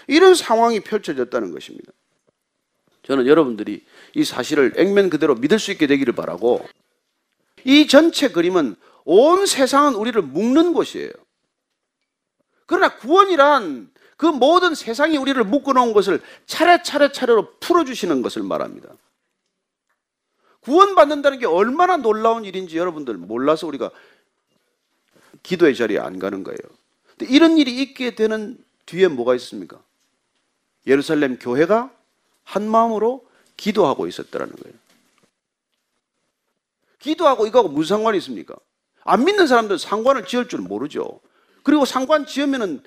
이런 상황이 펼쳐졌다는 것입니다. 저는 여러분들이 이 사실을 액면 그대로 믿을 수 있게 되기를 바라고 이 전체 그림은 온 세상은 우리를 묶는 곳이에요. 그러나 구원이란 그 모든 세상이 우리를 묶어놓은 것을 차례차례 차례로 풀어주시는 것을 말합니다. 구원받는다는 게 얼마나 놀라운 일인지 여러분들 몰라서 우리가 기도의 자리에 안 가는 거예요. 이런 일이 있게 되는 뒤에 뭐가 있습니까? 예루살렘 교회가 한 마음으로 기도하고 있었다는 거예요. 기도하고 이거하고 무슨 상관이 있습니까? 안 믿는 사람들은 상관을 지을 줄 모르죠. 그리고 상관 지으면은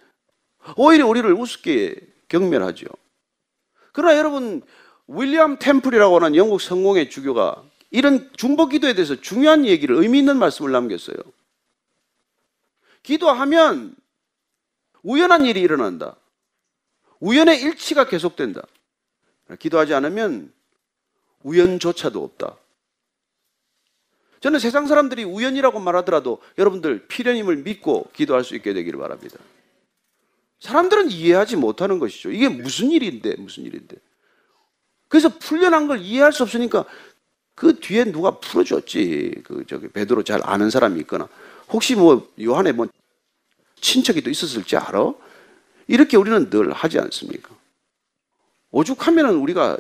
오히려 우리를 우습게 경멸하죠. 그러나 여러분, 윌리엄 템플이라고 하는 영국 성공의 주교가 이런 중보 기도에 대해서 중요한 얘기를 의미 있는 말씀을 남겼어요. 기도하면 우연한 일이 일어난다. 우연의 일치가 계속된다. 기도하지 않으면 우연조차도 없다. 저는 세상 사람들이 우연이라고 말하더라도 여러분들 필연임을 믿고 기도할 수 있게 되기를 바랍니다. 사람들은 이해하지 못하는 것이죠. 이게 무슨 일인데, 무슨 일인데. 그래서 풀려난 걸 이해할 수 없으니까 그 뒤에 누가 풀어줬지. 그 저기 베드로 잘 아는 사람이 있거나 혹시 뭐 요한에 뭐 친척이 또 있었을지 알아? 이렇게 우리는 늘 하지 않습니까? 오죽하면은 우리가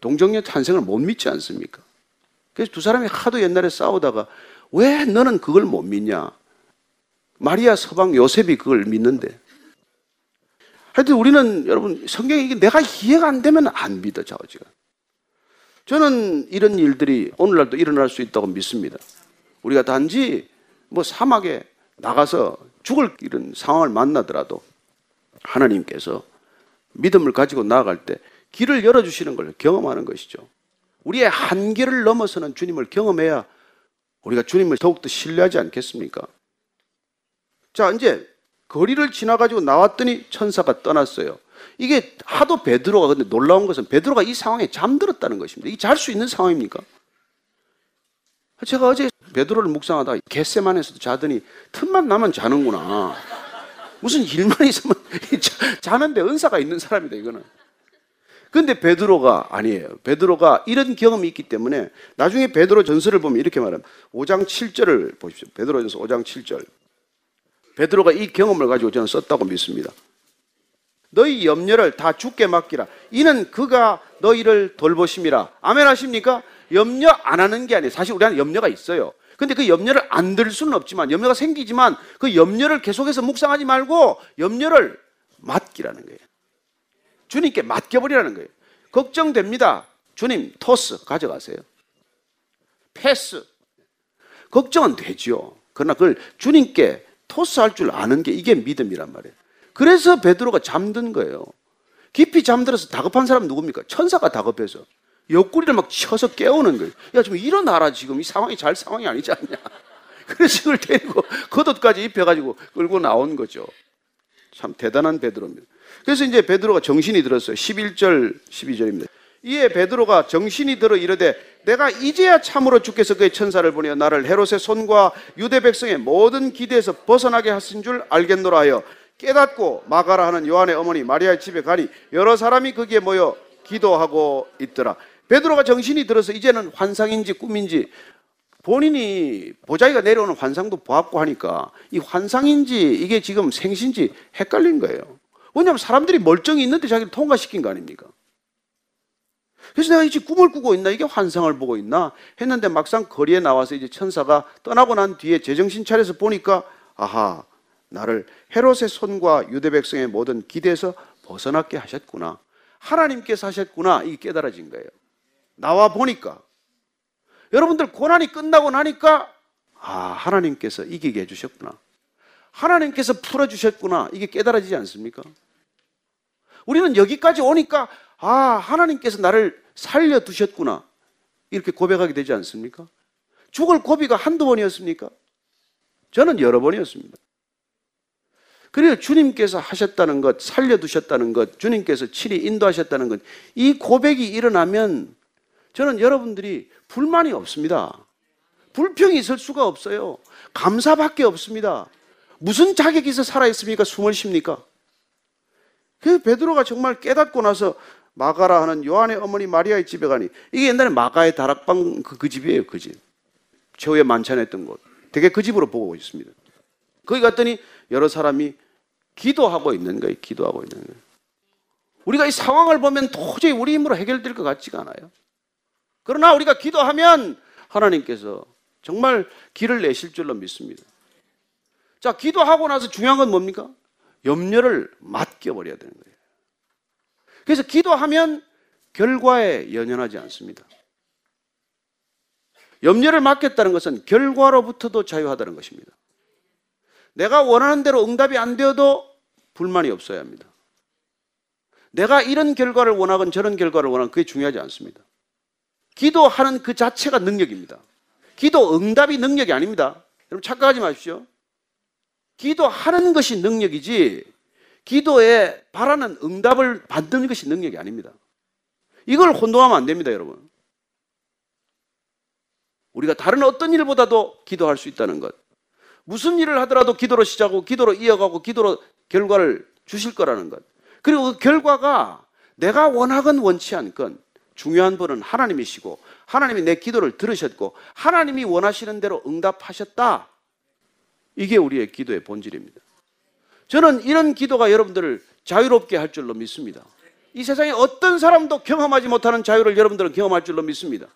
동정녀 탄생을 못 믿지 않습니까? 그래서 두 사람이 하도 옛날에 싸우다가 왜 너는 그걸 못 믿냐? 마리아 서방 요셉이 그걸 믿는데. 하여튼 우리는 여러분 성경이 내가 이해가 안 되면 안 믿어 자오지가. 저는 이런 일들이 오늘날도 일어날 수 있다고 믿습니다. 우리가 단지 뭐 사막에 나가서 죽을 이런 상황을 만나더라도 하나님께서 믿음을 가지고 나아갈 때 길을 열어주시는 걸 경험하는 것이죠. 우리의 한계를 넘어서는 주님을 경험해야 우리가 주님을 더욱더 신뢰하지 않겠습니까? 자, 이제 거리를 지나가지고 나왔더니 천사가 떠났어요. 이게 하도 베드로가 근데 놀라운 것은 베드로가 이 상황에 잠들었다는 것입니다. 이게 잘수 있는 상황입니까? 제가 어제 베드로를 묵상하다가 겟세만에서도 자더니 틈만 나면 자는구나. 무슨 일만 있으면 (laughs) 자는데 은사가 있는 사람이다 이거는. 근데 베드로가 아니에요. 베드로가 이런 경험이 있기 때문에 나중에 베드로 전설을 보면 이렇게 말합니다. 5장 7절을 보십시오. 베드로 전서 5장 7절. 베드로가 이 경험을 가지고 저는 썼다고 믿습니다. 너희 염려를 다 죽게 맡기라. 이는 그가 너희를 돌보심이라. 아멘 하십니까? 염려 안 하는 게 아니에요. 사실 우리한테 염려가 있어요. 근데 그 염려를 안 들 수는 없지만 염려가 생기지만 그 염려를 계속해서 묵상하지 말고 염려를 맡기라는 거예요. 주님께 맡겨버리라는 거예요. 걱정됩니다. 주님, 토스 가져가세요. 패스. 걱정은 되죠. 그러나 그걸 주님께 토스할 줄 아는 게 이게 믿음이란 말이에요. 그래서 베드로가 잠든 거예요. 깊이 잠들어서 다급한 사람 누굽니까? 천사가 다급해서 옆구리를 막 쳐서 깨우는 거예요. 야, 좀 일어나라, 지금. 이 상황이 잘 상황이 아니지 않냐. (laughs) 그래서 그걸 데리고 겉옷까지 입혀가지고 끌고 나온 거죠. 참 대단한 베드로입니다. 그래서 이제 베드로가 정신이 들었어요. 11절, 12절입니다. 이에 베드로가 정신이 들어 이르되 내가 이제야 참으로 주께서 그의 천사를 보내어 나를 헤롯의 손과 유대 백성의 모든 기대에서 벗어나게 하신 줄 알겠노라 하여 깨닫고 마가라 하는 요한의 어머니 마리아의 집에 가니 여러 사람이 거기에 모여 기도하고 있더라. 베드로가 정신이 들어서 이제는 환상인지 꿈인지 본인이 보자기가 내려오는 환상도 보았고 하니까 이 환상인지 이게 지금 생신지 헷갈린 거예요. 왜냐하면 사람들이 멀쩡히 있는데 자기를 통과시킨 거 아닙니까? 그래서 내가 이제 꿈을 꾸고 있나? 이게 환상을 보고 있나? 했는데 막상 거리에 나와서 이제 천사가 떠나고 난 뒤에 제정신 차려서 보니까 아하 나를 헤롯의 손과 유대 백성의 모든 기대에서 벗어났게 하셨구나. 하나님께서 하셨구나. 이게 깨달아진 거예요. 나와 보니까. 여러분들 고난이 끝나고 나니까 아 하나님께서 이기게 해주셨구나. 하나님께서 풀어주셨구나. 이게 깨달아지지 않습니까? 우리는 여기까지 오니까 아, 하나님께서 나를 살려두셨구나. 이렇게 고백하게 되지 않습니까? 죽을 고비가 한두 번이었습니까? 저는 여러 번이었습니다. 그래요. 주님께서 하셨다는 것, 살려두셨다는 것, 주님께서 친히 인도하셨다는 것, 이 고백이 일어나면 저는 여러분들이 불만이 없습니다. 불평이 있을 수가 없어요. 감사밖에 없습니다. 무슨 자격이 있어 살아있습니까? 숨을 쉽니까? 그 베드로가 정말 깨닫고 나서 마가라 하는 요한의 어머니 마리아의 집에 가니 이게 옛날에 마가의 다락방 그, 그 집이에요, 그 집. 최후에 만찬했던 곳. 되게 그 집으로 보고 있습니다. 거기 갔더니 여러 사람이 기도하고 있는 거예요. 기도하고 있는 거예요. 우리가 이 상황을 보면 도저히 우리 힘으로 해결될 것 같지가 않아요. 그러나 우리가 기도하면 하나님께서 정말 길을 내실 줄로 믿습니다. 자, 기도하고 나서 중요한 건 뭡니까? 염려를 맡겨버려야 되는 거예요. 그래서 기도하면 결과에 연연하지 않습니다. 염려를 맡겠다는 것은 결과로부터도 자유하다는 것입니다. 내가 원하는 대로 응답이 안 되어도 불만이 없어야 합니다. 내가 이런 결과를 원하건 저런 결과를 원하건 그게 중요하지 않습니다. 기도하는 그 자체가 능력입니다. 기도 응답이 능력이 아닙니다. 여러분 착각하지 마십시오. 기도하는 것이 능력이지 기도에 바라는 응답을 받는 것이 능력이 아닙니다. 이걸 혼동하면 안 됩니다, 여러분. 우리가 다른 어떤 일보다도 기도할 수 있다는 것. 무슨 일을 하더라도 기도로 시작하고 기도로 이어가고 기도로 결과를 주실 거라는 것. 그리고 그 결과가 내가 원하건 원치 않건 중요한 분은 하나님이시고 하나님이 내 기도를 들으셨고 하나님이 원하시는 대로 응답하셨다. 이게 우리의 기도의 본질입니다. 저는 이런 기도가 여러분들을 자유롭게 할 줄로 믿습니다. 이 세상에 어떤 사람도 경험하지 못하는 자유를 여러분들은 경험할 줄로 믿습니다.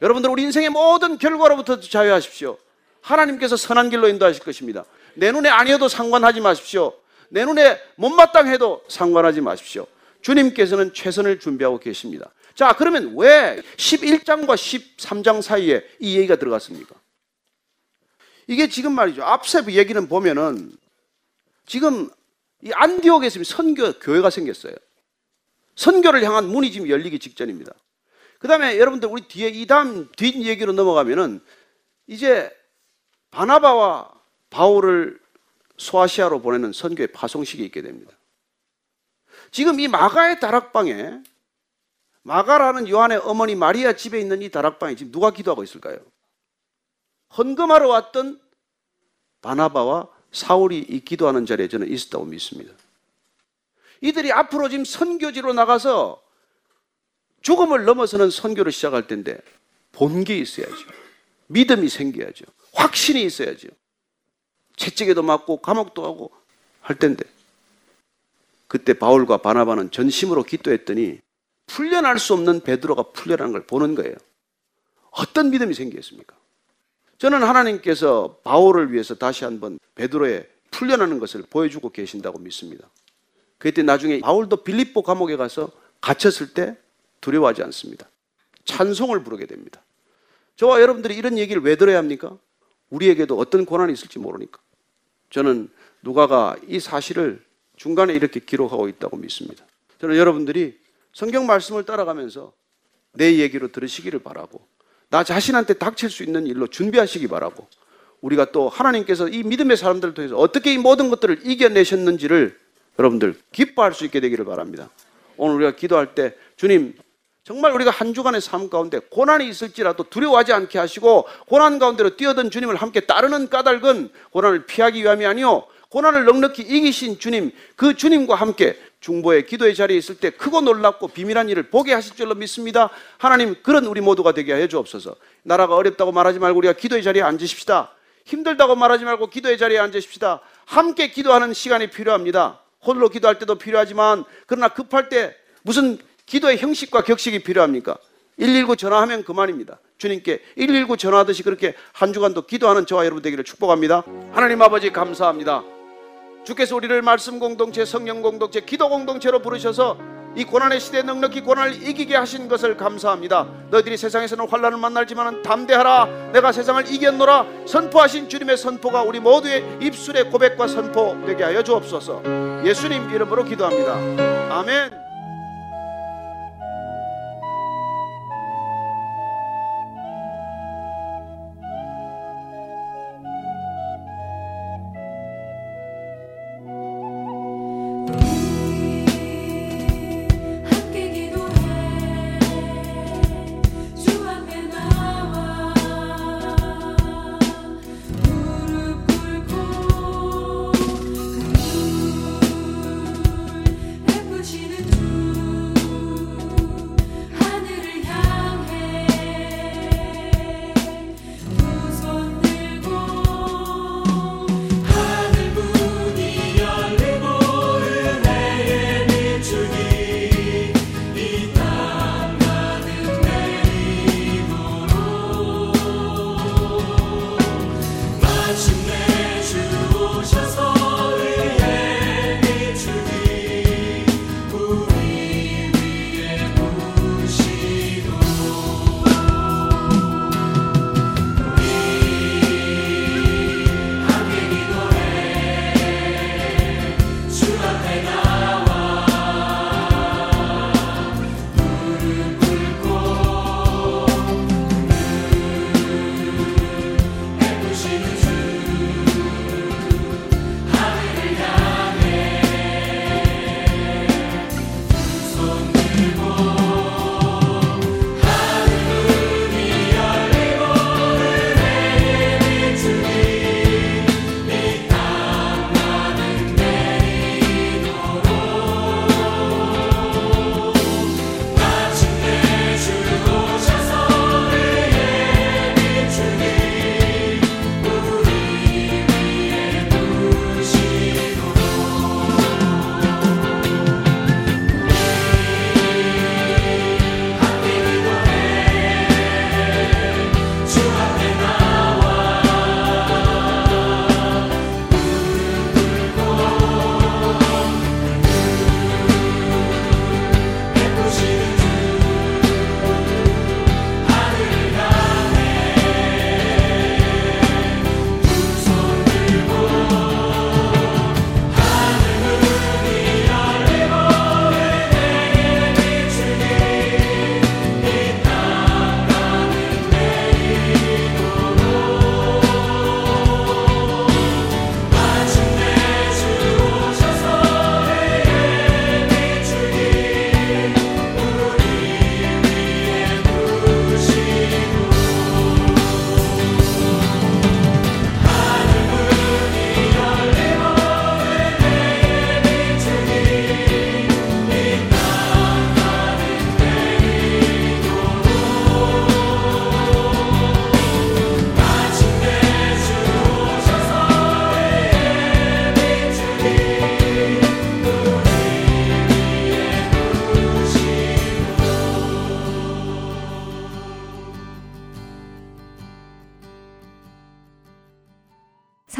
여러분들 우리 인생의 모든 결과로부터 자유하십시오. 하나님께서 선한 길로 인도하실 것입니다. 내 눈에 아니어도 상관하지 마십시오. 내 눈에 못마땅해도 상관하지 마십시오. 주님께서는 최선을 준비하고 계십니다. 자, 그러면 왜 11장과 13장 사이에 이 얘기가 들어갔습니까? 이게 지금 말이죠. 앞세 얘기는 보면은 지금 이 안디옥에 있으면 선교 교회가 생겼어요. 선교를 향한 문이 지금 열리기 직전입니다. 그 다음에 여러분들 우리 뒤에 이 다음 뒷 얘기로 넘어가면은 이제 바나바와 바울을 소아시아로 보내는 선교의 파송식이 있게 됩니다. 지금 이 마가의 다락방에 마가라는 요한의 어머니 마리아 집에 있는 이 다락방에 지금 누가 기도하고 있을까요? 헌금하러 왔던 바나바와 사울이 이 기도하는 자리에 저는 있었다고 믿습니다. 이들이 앞으로 지금 선교지로 나가서 죽음을 넘어서는 선교를 시작할 텐데 본게 있어야죠. 믿음이 생겨야죠. 확신이 있어야죠. 채찍에도 맞고 감옥도 하고 할 텐데 그때 바울과 바나바는 전심으로 기도했더니 풀려날 수 없는 베드로가 풀려나는 걸 보는 거예요. 어떤 믿음이 생겼습니까? 저는 하나님께서 바울을 위해서 다시 한번 베드로의 풀려나는 것을 보여주고 계신다고 믿습니다. 그때 나중에 바울도 빌립보 감옥에 가서 갇혔을 때 두려워하지 않습니다. 찬송을 부르게 됩니다. 저와 여러분들이 이런 얘기를 왜 들어야 합니까? 우리에게도 어떤 고난이 있을지 모르니까. 저는 누가가 이 사실을 중간에 이렇게 기록하고 있다고 믿습니다. 저는 여러분들이 성경 말씀을 따라가면서 내 얘기로 들으시기를 바라고 나 자신한테 닥칠 수 있는 일로 준비하시기 바라고 우리가 또 하나님께서 이 믿음의 사람들을 통해서 어떻게 이 모든 것들을 이겨내셨는지를 여러분들 기뻐할 수 있게 되기를 바랍니다. 오늘 우리가 기도할 때 주님 정말 우리가 한 주간의 삶 가운데 고난이 있을지라도 두려워하지 않게 하시고 고난 가운데로 뛰어든 주님을 함께 따르는 까닭은 고난을 피하기 위함이 아니요 고난을 넉넉히 이기신 주님 그 주님과 함께 중보의 기도의 자리에 있을 때 크고 놀랍고 비밀한 일을 보게 하실 줄로 믿습니다. 하나님 그런 우리 모두가 되게 하여 주옵소서. 나라가 어렵다고 말하지 말고 우리가 기도의 자리에 앉으십시다. 힘들다고 말하지 말고 기도의 자리에 앉으십시다. 함께 기도하는 시간이 필요합니다. 홀로 기도할 때도 필요하지만 그러나 급할 때 무슨 기도의 형식과 격식이 필요합니까? 119 전화하면 그만입니다. 주님께 119 전화하듯이 그렇게 한 주간도 기도하는 저와 여러분 되기를 축복합니다. 하나님 아버지 감사합니다. 주께서 우리를 말씀 공동체, 성령 공동체, 기도 공동체로 부르셔서 이 고난의 시대에 넉넉히 고난을 이기게 하신 것을 감사합니다. 너희들이 세상에서는 환란을 만날지만 담대하라. 내가 세상을 이겼노라. 선포하신 주님의 선포가 우리 모두의 입술의 고백과 선포 되게 하여 주옵소서. 예수님 이름으로 기도합니다. 아멘.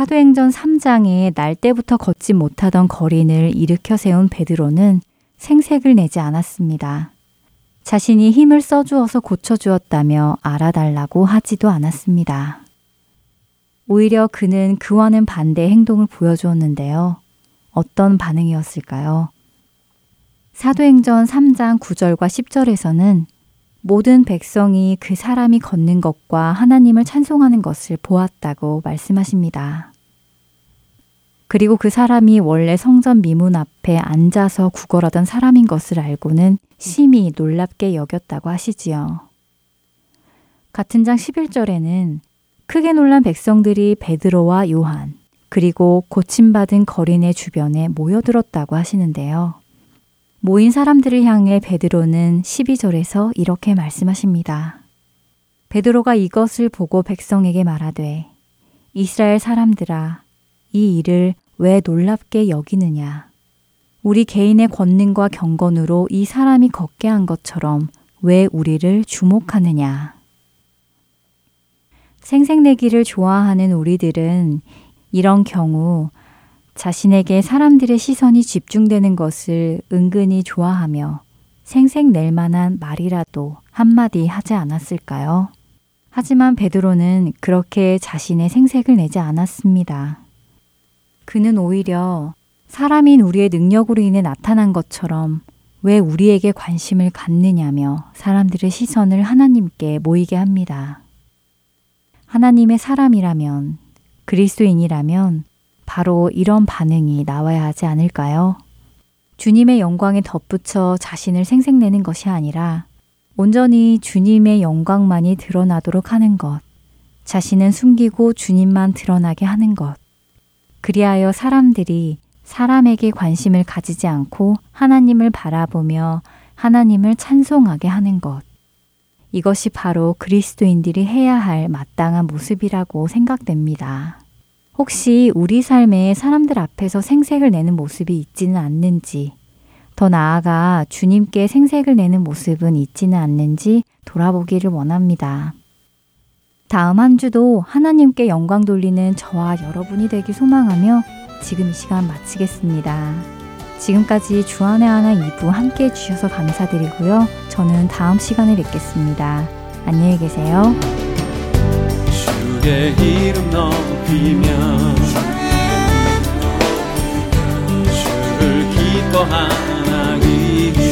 사도행전 3장에 날 때부터 걷지 못하던 거린을 일으켜 세운 베드로는 생색을 내지 않았습니다. 자신이 힘을 써주어서 고쳐주었다며 알아달라고 하지도 않았습니다. 오히려 그는 그와는 반대 행동을 보여주었는데요. 어떤 반응이었을까요? 사도행전 3장 9절과 10절에서는 모든 백성이 그 사람이 걷는 것과 하나님을 찬송하는 것을 보았다고 말씀하십니다. 그리고 그 사람이 원래 성전 미문 앞에 앉아서 구걸하던 사람인 것을 알고는 심히 놀랍게 여겼다고 하시지요. 같은 장 11절에는 크게 놀란 백성들이 베드로와 요한, 그리고 고침받은 거린의 주변에 모여들었다고 하시는데요. 모인 사람들을 향해 베드로는 12절에서 이렇게 말씀하십니다. 베드로가 이것을 보고 백성에게 말하되 이스라엘 사람들아 이 일을 왜 놀랍게 여기느냐 우리 개인의 권능과 경건으로 이 사람이 걷게 한 것처럼 왜 우리를 주목하느냐 생색내기를 좋아하는 우리들은 이런 경우 자신에게 사람들의 시선이 집중되는 것을 은근히 좋아하며 생색낼 만한 말이라도 한마디 하지 않았을까요? 하지만 베드로는 그렇게 자신의 생색을 내지 않았습니다. 그는 오히려 사람인 우리의 능력으로 인해 나타난 것처럼 왜 우리에게 관심을 갖느냐며 사람들의 시선을 하나님께 모이게 합니다. 하나님의 사람이라면, 그리스도인이라면 바로 이런 반응이 나와야 하지 않을까요? 주님의 영광에 덧붙여 자신을 생색내는 것이 아니라 온전히 주님의 영광만이 드러나도록 하는 것, 자신은 숨기고 주님만 드러나게 하는 것, 그리하여 사람들이 사람에게 관심을 가지지 않고 하나님을 바라보며 하나님을 찬송하게 하는 것. 이것이 바로 그리스도인들이 해야 할 마땅한 모습이라고 생각됩니다. 혹시 우리 삶에 사람들 앞에서 생색을 내는 모습이 있지는 않는지, 더 나아가 주님께 생색을 내는 모습은 있지는 않는지 돌아보기를 원합니다. 다음 한 주도 하나님께 영광 돌리는 저와 여러분이 되길 소망하며 지금 이 시간 마치겠습니다. 지금까지 주안의 하나 2부 함께 해주셔서 감사드리고요. 저는 다음 시간에 뵙겠습니다. 안녕히 계세요. 주의 이름 높이며 주를 기뻐하나이다